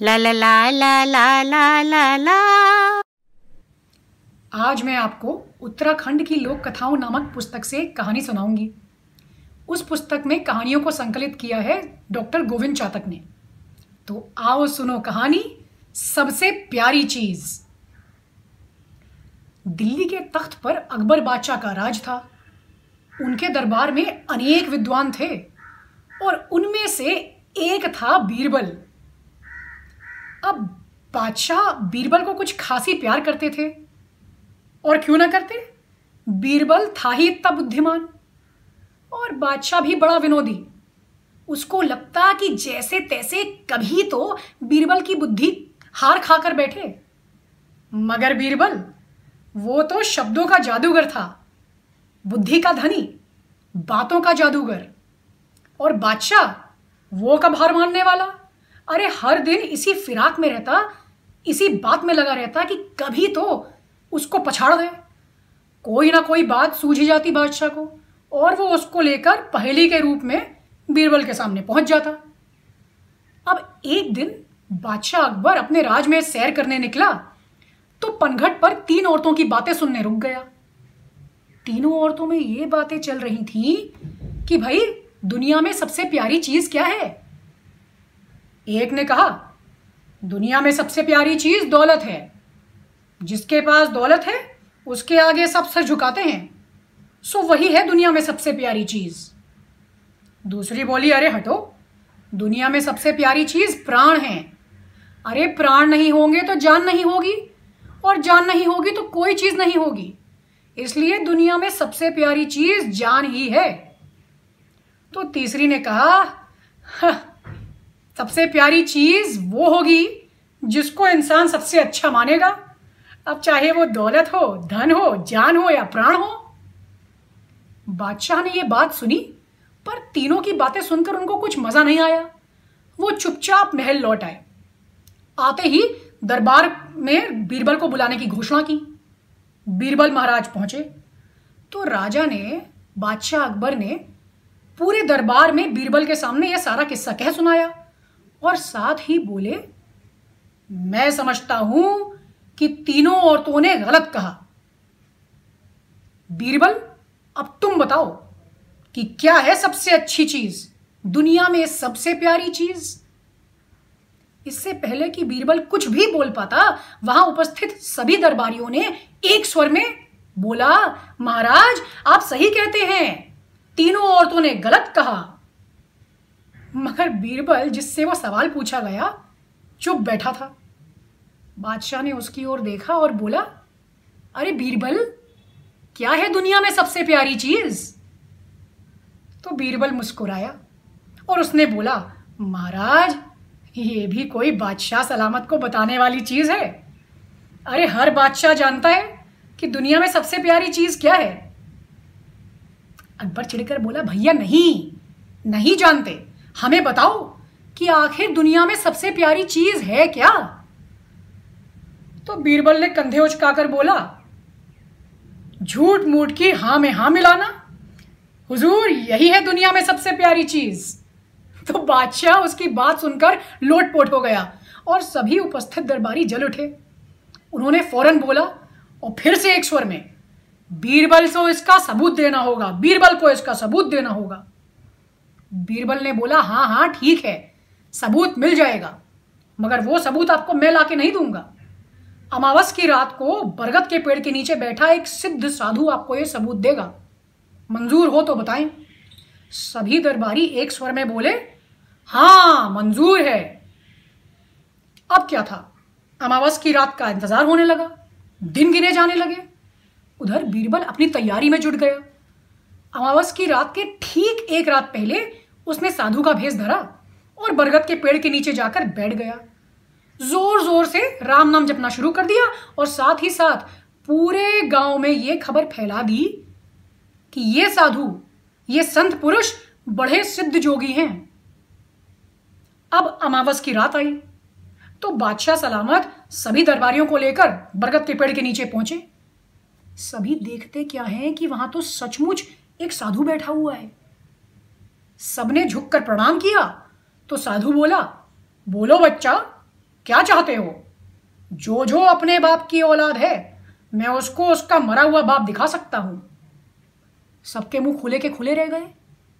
ला ला ला ला ला ला ला ला। आज मैं आपको उत्तराखंड की लोक कथाओं नामक पुस्तक से कहानी सुनाऊँगी। उस पुस्तक में कहानियों को संकलित किया है डॉक्टर गोविंद चातक ने। तो आओ सुनो कहानी, सबसे प्यारी चीज़। दिल्ली के तख्त पर अकबर बादशाह का राज था। उनके दरबार में अनेक विद्वान थे और उनमें से एक था बीरबल। अब बादशाह बीरबल को कुछ खासी प्यार करते थे। और क्यों ना करते? बीरबल था ही इतना बुद्धिमान। और बादशाह भी बड़ा विनोदी। उसको लगता कि जैसे तैसे कभी तो बीरबल की बुद्धि हार खाकर बैठे। मगर बीरबल, वो तो शब्दों का जादूगर था। बुद्धि का धनी, बातों का जादूगर। और बादशाह, वो कब हार मानने वाला? अरे हर दिन इसी फिराक में रहता, इसी बात में लगा रहता कि कभी तो उसको पछाड़ दे। कोई ना कोई बात सूझी जाती बादशाह को, और वो उसको लेकर पहेली के रूप में बीरबल के सामने पहुँच जाता। अब एक दिन बादशाह अकबर अपने राज में सैर करने निकला तो पनघट पर तीन औरतों की बातें सुनने रुक गया। तीनों औरतों में ये बातें चल रही थी कि भाई, दुनिया में सबसे प्यारी चीज़ क्या है? एक ने कहा, दुनिया में सबसे प्यारी चीज़ दौलत है। जिसके पास दौलत है, उसके आगे सब सर झुकाते हैं। सो वही है दुनिया में सबसे प्यारी चीज़। दूसरी बोली, अरे हटो, दुनिया में सबसे प्यारी चीज़ प्राण है। अरे प्राण नहीं होंगे तो जान नहीं होगी, और जान नहीं होगी तो कोई चीज़ नहीं होगी। इसलिए दुनिया में सबसे प्यारी चीज़ जान ही है। तो तीसरी ने कहा सबसे प्यारी चीज़ वो होगी जिसको इंसान सबसे अच्छा मानेगा। अब चाहे वो दौलत हो, धन हो, जान हो या प्राण हो, बादशाह ने ये बात सुनी, पर तीनों की बातें सुनकर उनको कुछ मज़ा नहीं आया। वो चुपचाप महल लौट आए। आते ही दरबार में बीरबल को बुलाने की घोषणा की। बीरबल महाराज पहुँचे। तो राजा ने, बादशाह अकबर ने पूरे दरबार में बीरबल के सामने यह सारा किस्सा कह सुनाया। और साथ ही बोले, मैं समझता हूँ कि तीनों औरतों ने गलत कहा। बीरबल, अब तुम बताओ कि क्या है सबसे अच्छी चीज़? दुनिया में सबसे प्यारी चीज़? इससे पहले कि बीरबल कुछ भी बोल पाता, वहाँ उपस्थित सभी दरबारियों ने एक स्वर में बोला, महाराज, आप सही कहते हैं। तीनों औरतों ने गलत कहा। मगर बीरबल, जिससे वो सवाल पूछा गया, चुप बैठा था। बादशाह ने उसकी ओर देखा और बोला, अरे बीरबल, क्या है दुनिया में सबसे प्यारी चीज़? तो बीरबल मुस्कुराया और उसने बोला, महाराज, ये भी कोई बादशाह सलामत को बताने वाली चीज़ है। अरे हर बादशाह जानता है कि दुनिया में सबसे प्यारी चीज़ क्या है? अकबर चिड़कर बोला, भैया, नहीं नहीं जानते। हमें बताओ कि आखिर दुनिया में सबसे प्यारी चीज़ है क्या? तो बीरबल ने कंधे उचकाकर बोला, झूठ मूठ की हाँ में हाँ मिलाना? हुजूर, यही है दुनिया में सबसे प्यारी चीज़. तो बादशाह उसकी बात सुनकर लोटपोट हो गया और सभी उपस्थित दरबारी जल उठे। उन्होंने फ़ौरन बोला, और फिर से एक स्वर में, बीरबल को इसका सबूत देना होगा, बीरबल को इसका सबूत देना होगा। बीरबल ने बोला हाँ हाँ ठीक है, सबूत मिल जाएगा, मगर वो सबूत आपको मैं लाके नहीं दूँगा। अमावस की रात को बरगद के पेड़ के नीचे बैठा एक सिद्ध साधु आपको ये सबूत देगा। मंजूर हो तो बताएँ। सभी दरबारी एक स्वर में बोले हाँ मंजूर है। अब क्या था? अमावस की रात का इंतज़ार होने लगा, दिन गिने जाने लगे। उधर बीरबल अपनी तैयारी में जुट गया। अमावस की रात के ठीक एक रात पहले उसने साधु का भेष धरा और बरगद के पेड़ के नीचे जाकर बैठ गया। ज़ोर ज़ोर से राम नाम जपना शुरू कर दिया और साथ ही साथ पूरे गाँव में यह खबर फैला दी कि ये साधु, ये संत पुरुष बड़े सिद्ध जोगी हैं। अब अमावस की रात आई तो बादशाह सलामत सभी दरबारियों को लेकर बरगद के पेड़ के नीचे पहुँचे। सभी देखते क्या है कि वहाँ तो सचमुच एक साधु बैठा हुआ है। सबने झुककर प्रणाम किया तो साधु बोला, बोलो बच्चा, क्या चाहते हो? जो जो अपने बाप की औलाद है, मैं उसको उसका मरा हुआ बाप दिखा सकता हूँ। सबके मुँह खुले के खुले रह गए।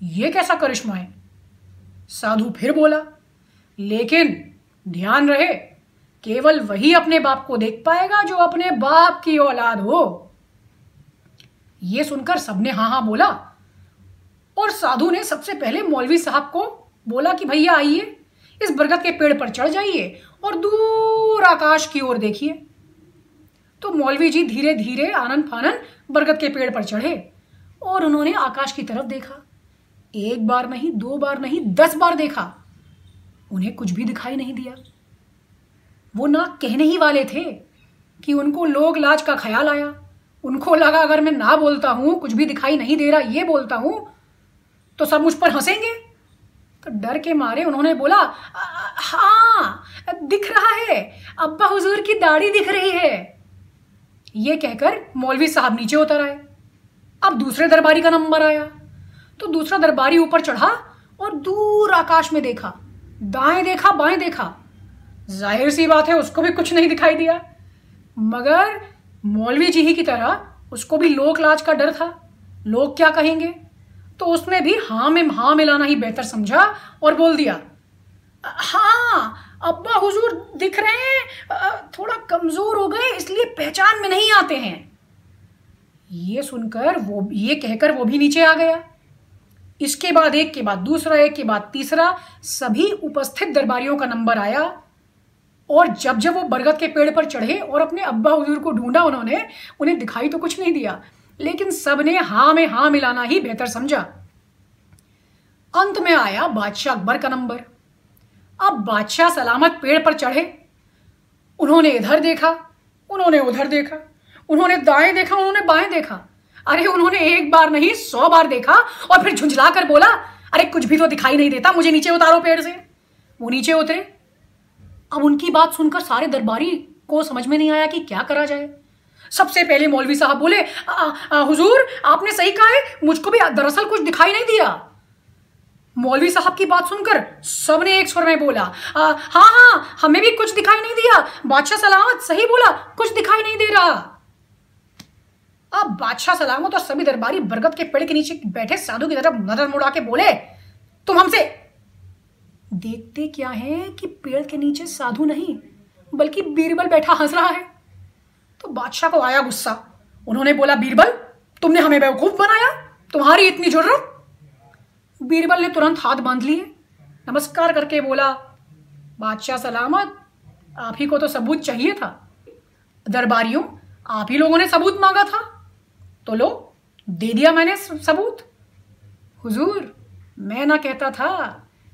ये कैसा करिश्मा है? साधु फिर बोला, लेकिन ध्यान रहे, केवल वही अपने बाप को देख पाएगा जो अपने बाप की औलाद हो। यह सुनकर सबने हाँ हाँ बोला। और साधु ने सबसे पहले मौलवी साहब को बोला कि भैया आइए, इस बरगद के पेड़ पर चढ़ जाइए और दूर आकाश की ओर देखिए। तो मौलवी जी धीरे धीरे आनंद फानन बरगद के पेड़ पर चढ़े और उन्होंने आकाश की तरफ़ देखा। एक बार नहीं, दो बार नहीं, दस बार देखा। उन्हें कुछ भी दिखाई नहीं दिया। वो ना कहने ही वाले थे कि उनको लोग लाज का ख्याल आया। उनको लगा अगर मैं ना बोलता हूँ, कुछ भी दिखाई नहीं दे रहा, ये बोलता हूँ तो सब मुझ पर हंसेंगे? तो डर के मारे उन्होंने बोला हाँ दिख रहा है, अब्बा हुजूर की दाढ़ी दिख रही है। ये कहकर मौलवी साहब नीचे उतर आए। अब दूसरे दरबारी का नंबर आया। तो दूसरा दरबारी ऊपर चढ़ा और दूर आकाश में देखा। दाएँ देखा, बाएँ देखा। ज़ाहिर सी बात है, उसको भी कुछ नहीं दिखाई दिया। मगर मौलवी जी ही की तरह उसको भी लोक लाज का डर था। लोग क्या कहेंगे? तो उसने भी हाँ में हाँ मिलाना ही बेहतर समझा और बोल दिया हाँ अब्बा हुजूर दिख रहे हैं थोड़ा कमज़ोर हो गए, इसलिए पहचान में नहीं आते हैं। ये सुनकर वो, ये कहकर वो भी नीचे आ गया। इसके बाद एक, के बाद दूसरा, एक के बाद तीसरा, सभी उपस्थित दरबारियों का नंबर आया और जब जब वो बरगद के पेड़ पर चढ़े और अपने अब्बा हजूर को ढूंढा उन्होंने, उन्हें दिखाई तो कुछ नहीं दिया, लेकिन सबने हाँ में हाँ मिलाना ही बेहतर समझा। अंत में आया बादशाह अकबर का नंबर। अब बादशाह सलामत पेड़ पर चढ़े। उन्होंने इधर देखा, उन्होंने उधर देखा, उन्होंने दाएँ देखा, उन्होंने बाएँ देखा। अरे उन्होंने एक बार नहीं, सौ बार देखा और फिर झुंझला कर बोला, अरे कुछ भी तो दिखाई नहीं देता मुझे नीचे उतारो पेड़ से। वो नीचे उतरे अब उनकी बात सुनकर सारे दरबारी को समझ में नहीं आया कि क्या करा जाए। सबसे पहले मौलवी साहब बोले हुजूर आपने सही कहा है मुझको भी दरअसल कुछ दिखाई नहीं दिया। मौलवी साहब की बात सुनकर सबने एक स्वर में बोला आ, हाँ हाँ हमें भी कुछ दिखाई नहीं दिया। बादशाह सलामत सही बोला कुछ दिखाई नहीं दे रहा। अब बादशाह सलामत और सभी दरबारी बरगद के पेड़ के नीचे बैठे साधु की तरफ़ नज़र मुड़ा के बोले तुम हमसे देखते क्या है कि पेड़ के नीचे साधु नहीं, बल्कि बीरबल बैठा हंस रहा है। तो बादशाह को आया गुस्सा। उन्होंने बोला, बीरबल, तुमने हमें बेवकूफ़ बनाया, तुम्हारी इतनी ज़रूरत बीरबल ने तुरंत हाथ बाँध लिए, नमस्कार करके बोला, बादशाह सलामत, आप ही को तो सबूत चाहिए था। दरबारियों, आप ही लोगों ने सबूत मांगा था। तो लो, दे दिया मैंने सबूत। हुजूर, मैं ना कहता था